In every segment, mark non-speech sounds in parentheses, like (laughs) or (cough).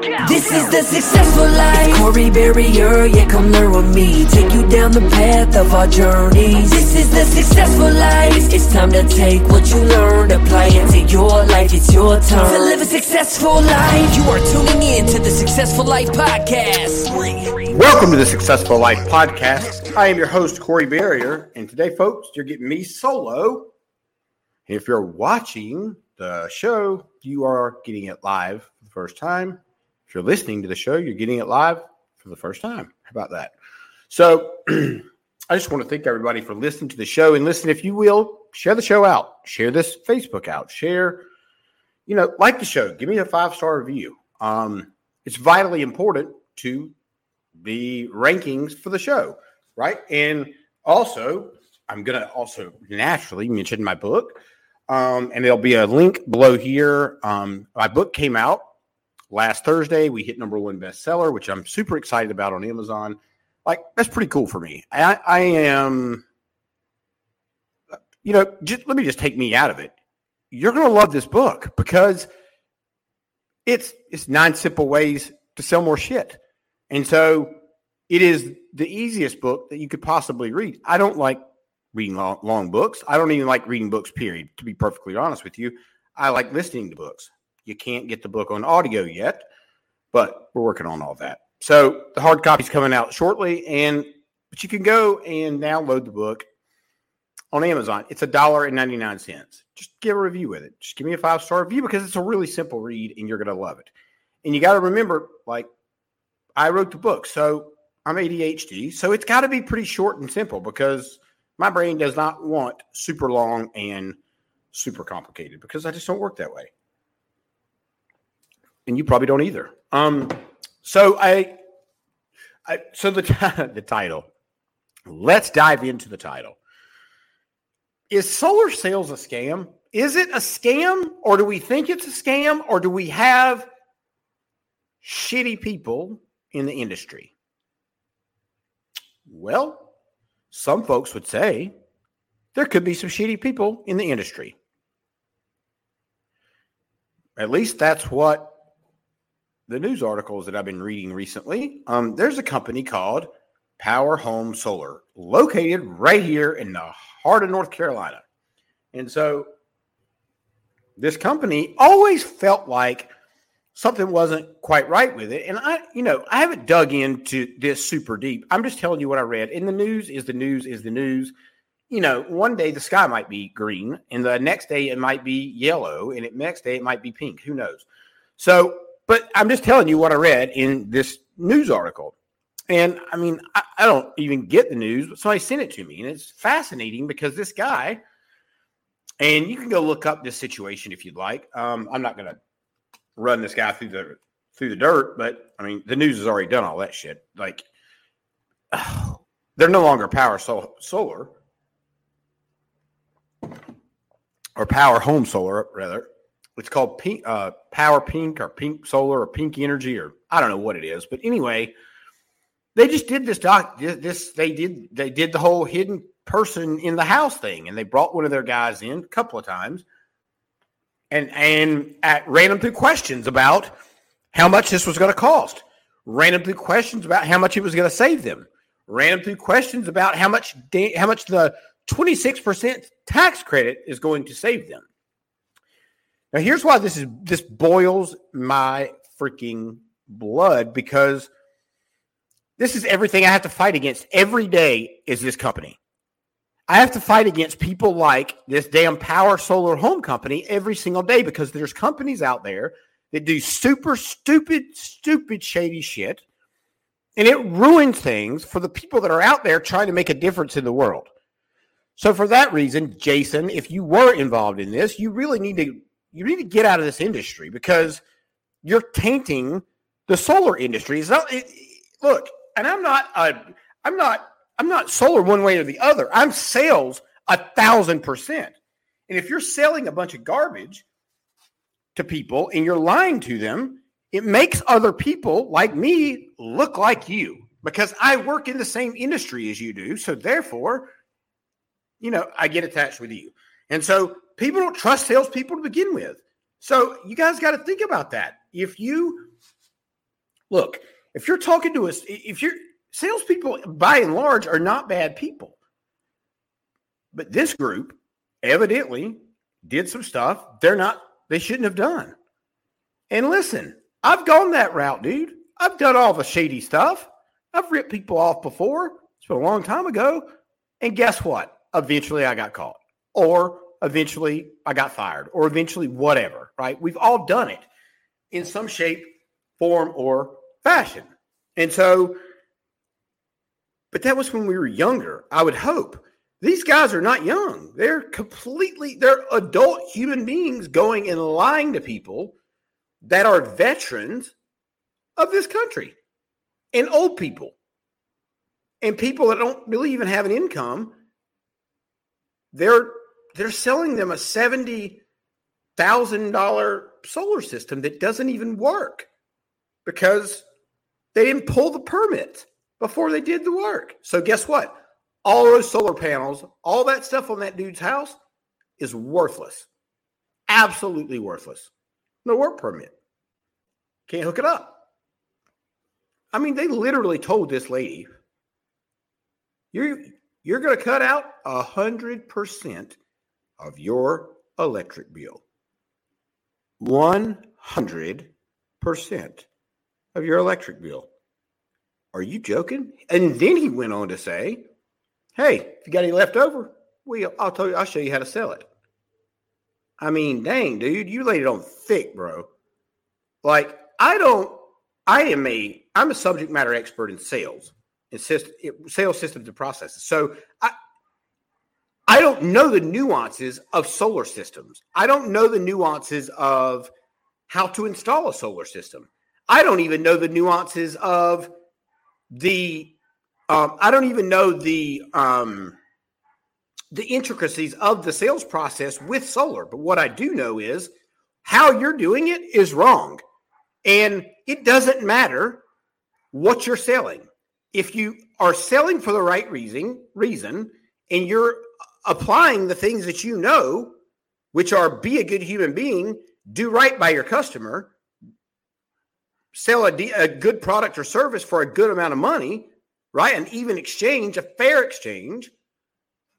This is the successful life. Corey Barrier, yeah, come learn with me. Take you down the path of our journeys. This is the successful life. It's time to take what you learned, apply it to your life. It's your turn to live a successful life. You are tuning in to the Successful Life Podcast. Welcome to the Successful Life Podcast. I am your host, Corey Barrier, and today, folks, you're getting me solo. If you're watching the show, you are getting it live for the first time. If you're listening to the show, you're getting it live for the first time. How about that? So, (clears throat) I just want to thank everybody for listening to the show. And listen, if you will, share the show out, share this Facebook out, share, you know, like the show, give me a five star review. Um, it's vitally important to the rankings for the show, right? And also, I'm going to also naturally mention my book. Um, and there'll be a link below here. Um, my book came out last Thursday. We hit number one bestseller, which I'm super excited about on Amazon. Like, that's pretty cool for me. I, I am, you know, just let me just take me out of it. You're going to love this book because it's it's nine simple ways to sell more shit. And so it is the easiest book that you could possibly read. I don't like reading long, long books. I don't even like reading books, period, to be perfectly honest with you. I like listening to books. You can't get the book on audio yet, but we're working on all that. So the hard copy's coming out shortly, and but you can go and download the book on Amazon. It's a dollar and ninety nine cents. Just give a review with it. Just give me a five star review because it's a really simple read, and you're gonna love it. And you got to remember, like I wrote the book, so I'm ADHD, so it's got to be pretty short and simple because my brain does not want super long and super complicated because I just don't work that way and you probably don't either. Um, so I, I so the (laughs) the title. Let's dive into the title. Is solar sales a scam? Is it a scam, or do we think it's a scam, or do we have shitty people in the industry? Well, some folks would say there could be some shitty people in the industry. At least that's what the news articles that I've been reading recently, um, there's a company called Power Home Solar located right here in the heart of North Carolina. And so this company always felt like something wasn't quite right with it. And I, you know, I haven't dug into this super deep. I'm just telling you what I read. In the news is the news is the news. You know, one day the sky might be green, and the next day it might be yellow, and the next day it might be pink. Who knows? So but I'm just telling you what I read in this news article. And I mean, I, I don't even get the news, but somebody sent it to me. And it's fascinating because this guy, and you can go look up this situation if you'd like. Um, I'm not going to run this guy through the through the dirt, but I mean, the news has already done all that shit. Like, (sighs) they're no longer power so- solar or power home solar, rather it's called pink, uh, Power Pink or Pink Solar or Pink Energy or I don't know what it is. But anyway, they just did this doc. This they did they did the whole hidden person in the house thing, and they brought one of their guys in a couple of times, and and at, ran through questions about how much this was going to cost, ran through questions about how much it was going to save them, ran through questions about how much da- how much the twenty six percent tax credit is going to save them. Now, here's why this is this boils my freaking blood because this is everything I have to fight against every day is this company. I have to fight against people like this damn Power Solar Home Company every single day because there's companies out there that do super stupid, stupid, shady shit. And it ruins things for the people that are out there trying to make a difference in the world. So for that reason, Jason, if you were involved in this, you really need to you need to get out of this industry because you're tainting the solar industry. It's not, it, look, and I'm not a, I'm not I'm not solar one way or the other. I'm sales a thousand percent. And if you're selling a bunch of garbage to people and you're lying to them, it makes other people like me look like you because I work in the same industry as you do. So therefore, you know, I get attached with you. And so people don't trust salespeople to begin with. So you guys got to think about that. If you look, if you're talking to us, if you're salespeople by and large are not bad people. But this group evidently did some stuff they're not, they shouldn't have done. And listen, I've gone that route, dude. I've done all the shady stuff. I've ripped people off before. It's been a long time ago. And guess what? Eventually I got caught, or eventually I got fired, or eventually whatever, right? We've all done it in some shape, form, or fashion. And so, but that was when we were younger, I would hope. These guys are not young. They're completely, they're adult human beings going and lying to people that are veterans of this country and old people and people that don't really even have an income. They're they're selling them a seventy thousand dollar solar system that doesn't even work because they didn't pull the permit before they did the work. So guess what? All those solar panels, all that stuff on that dude's house is worthless. Absolutely worthless. No work permit. Can't hook it up. I mean, they literally told this lady, you're you're going to cut out a hundred percent of your electric bill. One hundred percent of your electric bill. Are you joking? And then he went on to say, Hey, if you got any left over, well, I'll tell you, I'll show you how to sell it. I mean, dang, dude, you laid it on thick, bro. Like, I don't, I am a, I'm a subject matter expert in sales system, sales systems and processes. So I, I don't know the nuances of solar systems. I don't know the nuances of how to install a solar system. I don't even know the nuances of the um, I don't even know the um, the intricacies of the sales process with solar. But what I do know is how you're doing it is wrong, and it doesn't matter what you're selling. If you are selling for the right reason, reason, and you're applying the things that you know, which are be a good human being, do right by your customer, sell a, a good product or service for a good amount of money, right? An even exchange, a fair exchange.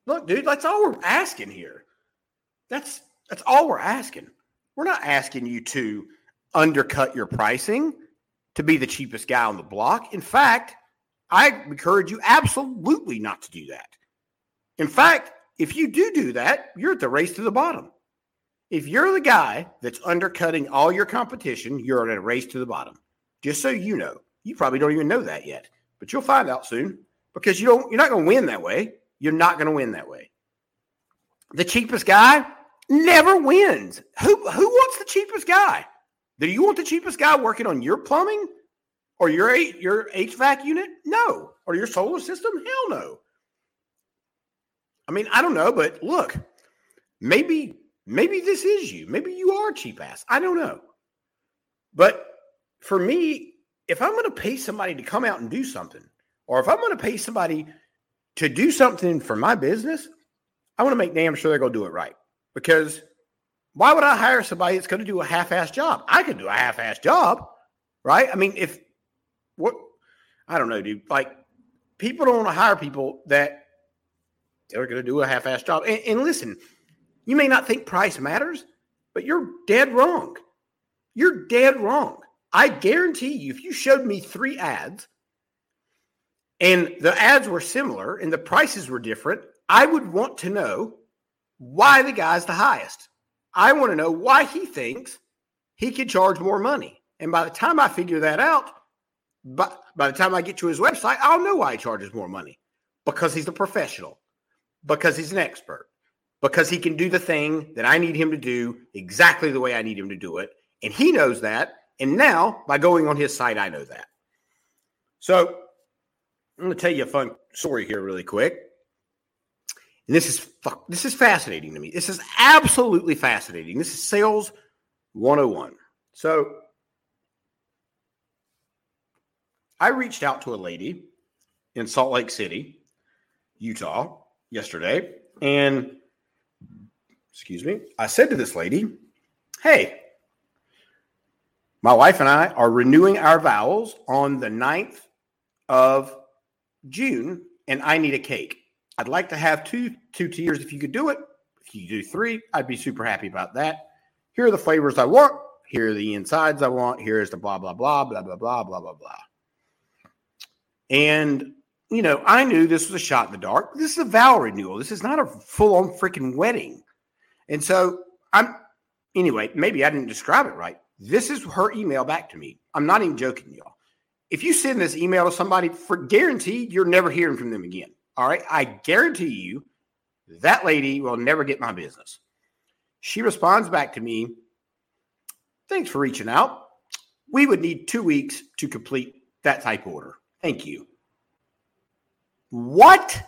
Look, dude, that's all we're asking here. That's that's all we're asking. We're not asking you to undercut your pricing to be the cheapest guy on the block. In fact, I encourage you absolutely not to do that. In fact, if you do do that, you're at the race to the bottom. If you're the guy that's undercutting all your competition, you're at a race to the bottom. Just so you know, you probably don't even know that yet, but you'll find out soon because you don't. You're not going to win that way. You're not going to win that way. The cheapest guy never wins. Who who wants the cheapest guy? Do you want the cheapest guy working on your plumbing or your your HVAC unit? No. Or your solar system? Hell no. I mean, I don't know, but look, maybe maybe this is you. Maybe you are cheap ass. I don't know. But for me, if I'm going to pay somebody to come out and do something, or if I'm going to pay somebody to do something for my business, I want to make damn sure they're going to do it right. Because why would I hire somebody that's going to do a half-ass job? I could do a half-ass job, right? I mean, if what I don't know, dude. Like people don't want to hire people that they're going to do a half-ass job. And, and listen, you may not think price matters, but you're dead wrong. You're dead wrong. I guarantee you, if you showed me three ads and the ads were similar and the prices were different, I would want to know why the guy's the highest. I want to know why he thinks he could charge more money. And by the time I figure that out, by, by the time I get to his website, I'll know why he charges more money because he's a professional, because he's an expert, because he can do the thing that I need him to do exactly the way I need him to do it. And he knows that. And now, by going on his site, I know that. So I'm going to tell you a fun story here, really quick. And this is this is fascinating to me. This is absolutely fascinating. This is sales 101. So I reached out to a lady in Salt Lake City, Utah, yesterday, and excuse me, I said to this lady, Hey, my wife and I are renewing our vows on the 9th of June, and I need a cake. I'd like to have two two tiers if you could do it. If you do three, I'd be super happy about that. Here are the flavors I want. Here are the insides I want. Here's the blah blah blah blah blah blah blah blah blah. And you know, I knew this was a shot in the dark. This is a vow renewal. This is not a full on freaking wedding. And so I'm anyway, maybe I didn't describe it right. This is her email back to me. I'm not even joking, y'all. If you send this email to somebody, for guaranteed, you're never hearing from them again. All right. I guarantee you that lady will never get my business. She responds back to me Thanks for reaching out. We would need two weeks to complete that type order. Thank you. What?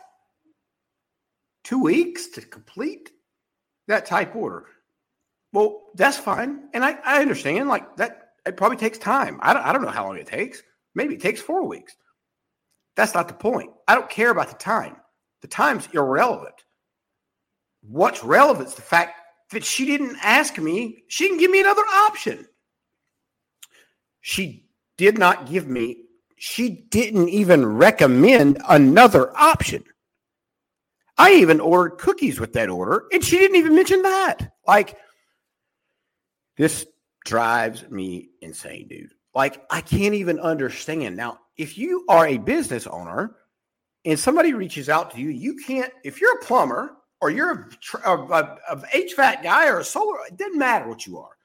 Two weeks to complete that type order? Well, that's fine. And I, I understand like that, it probably takes time. I don't, I don't know how long it takes. Maybe it takes four weeks. That's not the point. I don't care about the time. The time's irrelevant. What's relevant is the fact that she didn't ask me, she didn't give me another option. She did not give me, she didn't even recommend another option. I even ordered cookies with that order, and she didn't even mention that. Like, this drives me insane, dude. Like, I can't even understand. Now, if you are a business owner and somebody reaches out to you, you can't, if you're a plumber or you're a, a, a, a HVAC guy or a solar, it doesn't matter what you are.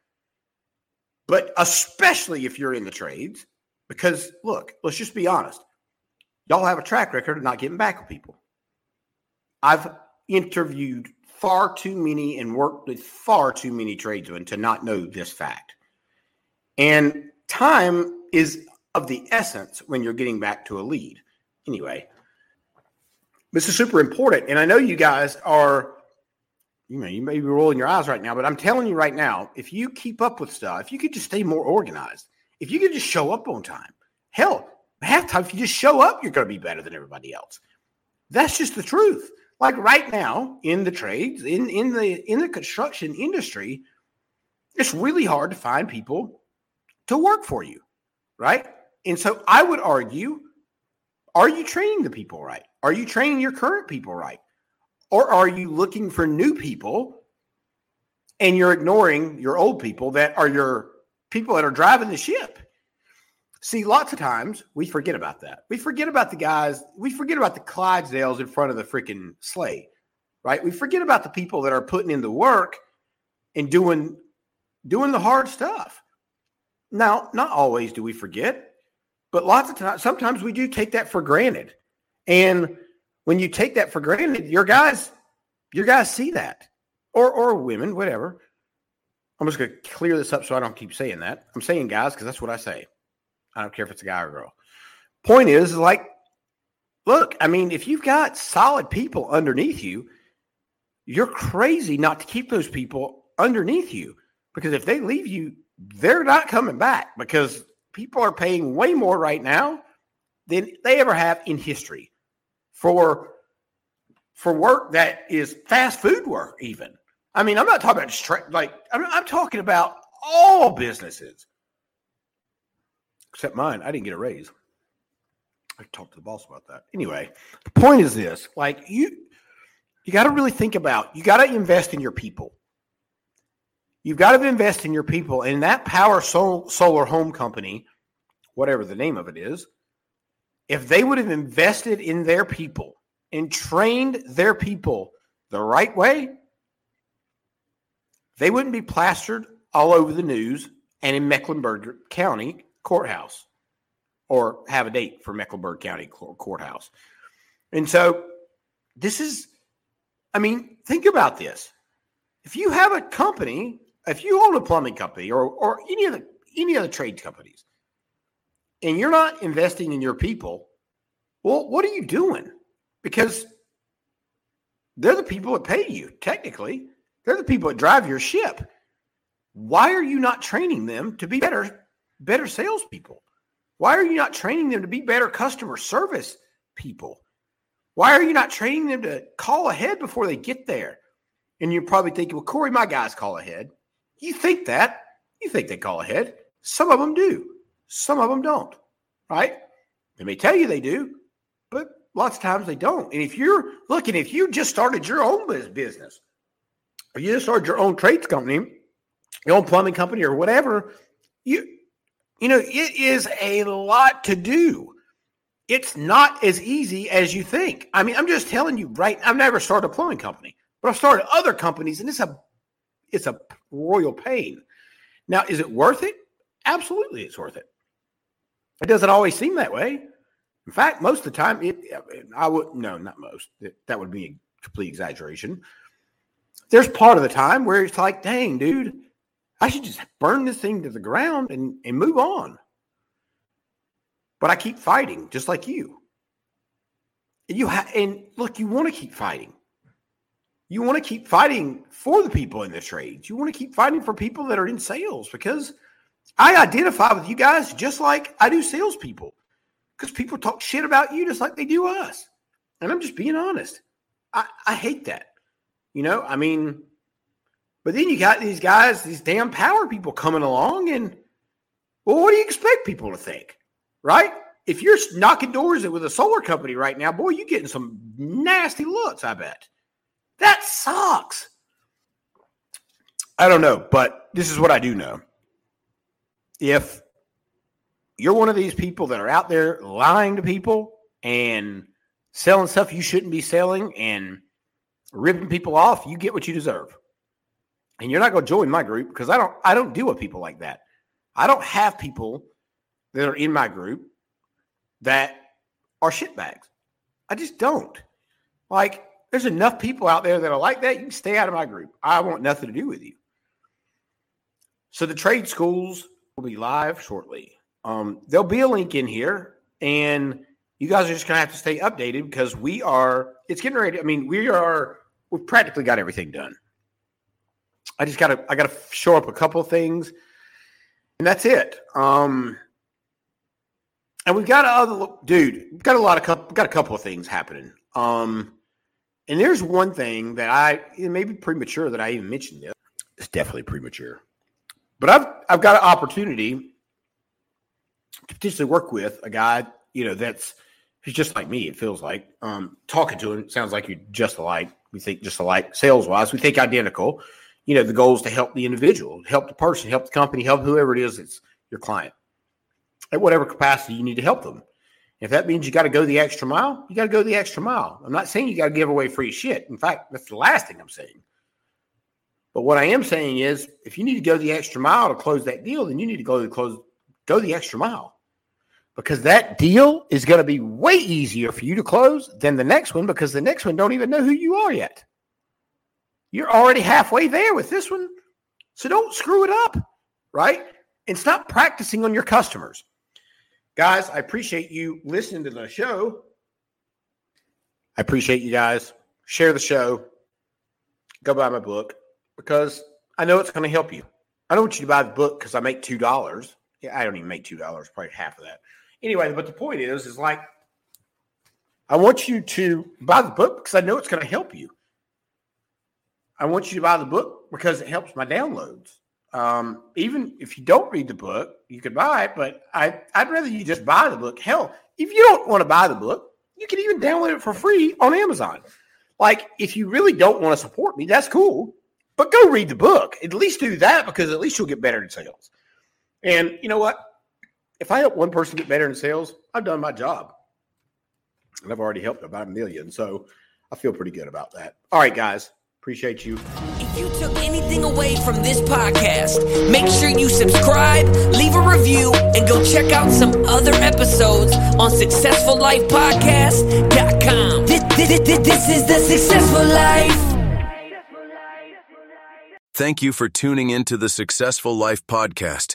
But especially if you're in the trades, because look, let's just be honest. Y'all have a track record of not getting back with people. I've interviewed far too many and worked with far too many tradesmen to not know this fact. And time is of the essence when you're getting back to a lead. Anyway, this is super important. And I know you guys are, you know, you may be rolling your eyes right now, but I'm telling you right now, if you keep up with stuff, if you could just stay more organized, if you can just show up on time, hell, half time, if you just show up, you're going to be better than everybody else. That's just the truth. Like right now in the trades, in, in the in the construction industry, it's really hard to find people to work for you, right? And so I would argue are you training the people right? Are you training your current people right? Or are you looking for new people and you're ignoring your old people that are your people that are driving the ship? See, lots of times we forget about that. We forget about the guys, we forget about the Clydesdales in front of the freaking sleigh, right? We forget about the people that are putting in the work and doing doing the hard stuff. Now, not always do we forget, but lots of times, sometimes we do take that for granted. And when you take that for granted, your guys, your guys see that, or or women, whatever. I'm just going to clear this up so I don't keep saying that. I'm saying guys because that's what I say. I don't care if it's a guy or a girl. Point is, like, look, I mean, if you've got solid people underneath you, you're crazy not to keep those people underneath you because if they leave you, they're not coming back because people are paying way more right now than they ever have in history for for work that is fast food work, even. I mean, I'm not talking about like, I'm, I'm talking about all businesses, except mine. I didn't get a raise. I talked to the boss about that. Anyway, the point is this like, you, you got to really think about, you got to invest in your people. You've got to invest in your people. And that Power Sol- Solar Home Company, whatever the name of it is, if they would have invested in their people and trained their people the right way, they wouldn't be plastered all over the news and in Mecklenburg County courthouse or have a date for Mecklenburg County courthouse. And so this is, I mean, think about this. If you have a company, if you own a plumbing company or, or any of the any of the trade companies, and you're not investing in your people, well, what are you doing? Because they're the people that pay you, technically. They're the people that drive your ship. Why are you not training them to be better, better salespeople? Why are you not training them to be better customer service people? Why are you not training them to call ahead before they get there? And you're probably thinking, well, Corey, my guys call ahead. You think that. You think they call ahead. Some of them do. Some of them don't. Right? They may tell you they do, but lots of times they don't. And if you're looking, if you just started your own business, or you just started your own trades company, your own plumbing company, or whatever, you you know it is a lot to do. It's not as easy as you think. I mean, I'm just telling you, right? I've never started a plumbing company, but I've started other companies, and it's a it's a royal pain. Now, is it worth it? Absolutely, it's worth it. It doesn't always seem that way. In fact, most of the time, it I would no, not most. That would be a complete exaggeration. There's part of the time where it's like, dang, dude, I should just burn this thing to the ground and, and move on. But I keep fighting, just like you. And you ha- and look, you want to keep fighting. You want to keep fighting for the people in the trades. You want to keep fighting for people that are in sales because I identify with you guys just like I do salespeople because people talk shit about you just like they do us. And I'm just being honest. I, I hate that. You know, I mean, but then you got these guys, these damn power people coming along, and well, what do you expect people to think? Right? If you're knocking doors with a solar company right now, boy, you're getting some nasty looks, I bet. That sucks. I don't know, but this is what I do know. If you're one of these people that are out there lying to people and selling stuff you shouldn't be selling and ripping people off, you get what you deserve. And you're not going to join my group because I don't I don't deal with people like that. I don't have people that are in my group that are shitbags. I just don't. Like there's enough people out there that are like that. You stay out of my group. I want nothing to do with you. So the trade schools will be live shortly. Um, there'll be a link in here, and you guys are just gonna have to stay updated because we are. It's getting ready. I mean, we are. We've practically got everything done. I just gotta. I gotta show up a couple things, and that's it. Um, and we've got other dude. We've got a lot of. Got a couple of things happening. Um, and there's one thing that I it may be premature that I even mentioned this. It's definitely premature. But I've I've got an opportunity to potentially work with a guy, you know, that's he's just like me, it feels like. Um, talking to him sounds like you're just alike. We think just alike sales wise. We think identical. You know, the goal is to help the individual, help the person, help the company, help whoever it is that's your client. At whatever capacity you need to help them. If that means you got to go the extra mile, you got to go the extra mile. I'm not saying you got to give away free shit. In fact, that's the last thing I'm saying. But what I am saying is, if you need to go the extra mile to close that deal, then you need to go the close, go the extra mile, because that deal is going to be way easier for you to close than the next one, because the next one don't even know who you are yet. You're already halfway there with this one, so don't screw it up, right? And stop practicing on your customers. Guys, I appreciate you listening to the show. I appreciate you guys. Share the show. Go buy my book because I know it's going to help you. I don't want you to buy the book because I make two dollars. Yeah, I don't even make two dollars, probably half of that. Anyway, but the point is, is like I want you to buy the book because I know it's going to help you. I want you to buy the book because it helps my downloads. Um, even if you don't read the book, you could buy it, but I, I'd rather you just buy the book. Hell, if you don't want to buy the book, you can even download it for free on Amazon. Like, if you really don't want to support me, that's cool, but go read the book. At least do that because at least you'll get better in sales. And you know what? If I help one person get better in sales, I've done my job. And I've already helped about a million. So I feel pretty good about that. All right, guys. Appreciate you. If you took anything away from this podcast, make sure you subscribe, leave a review, and go check out some other episodes on SuccessfulLifePodcast.com. This, this, this, this is the Successful Life. Thank you for tuning in to the Successful Life Podcast.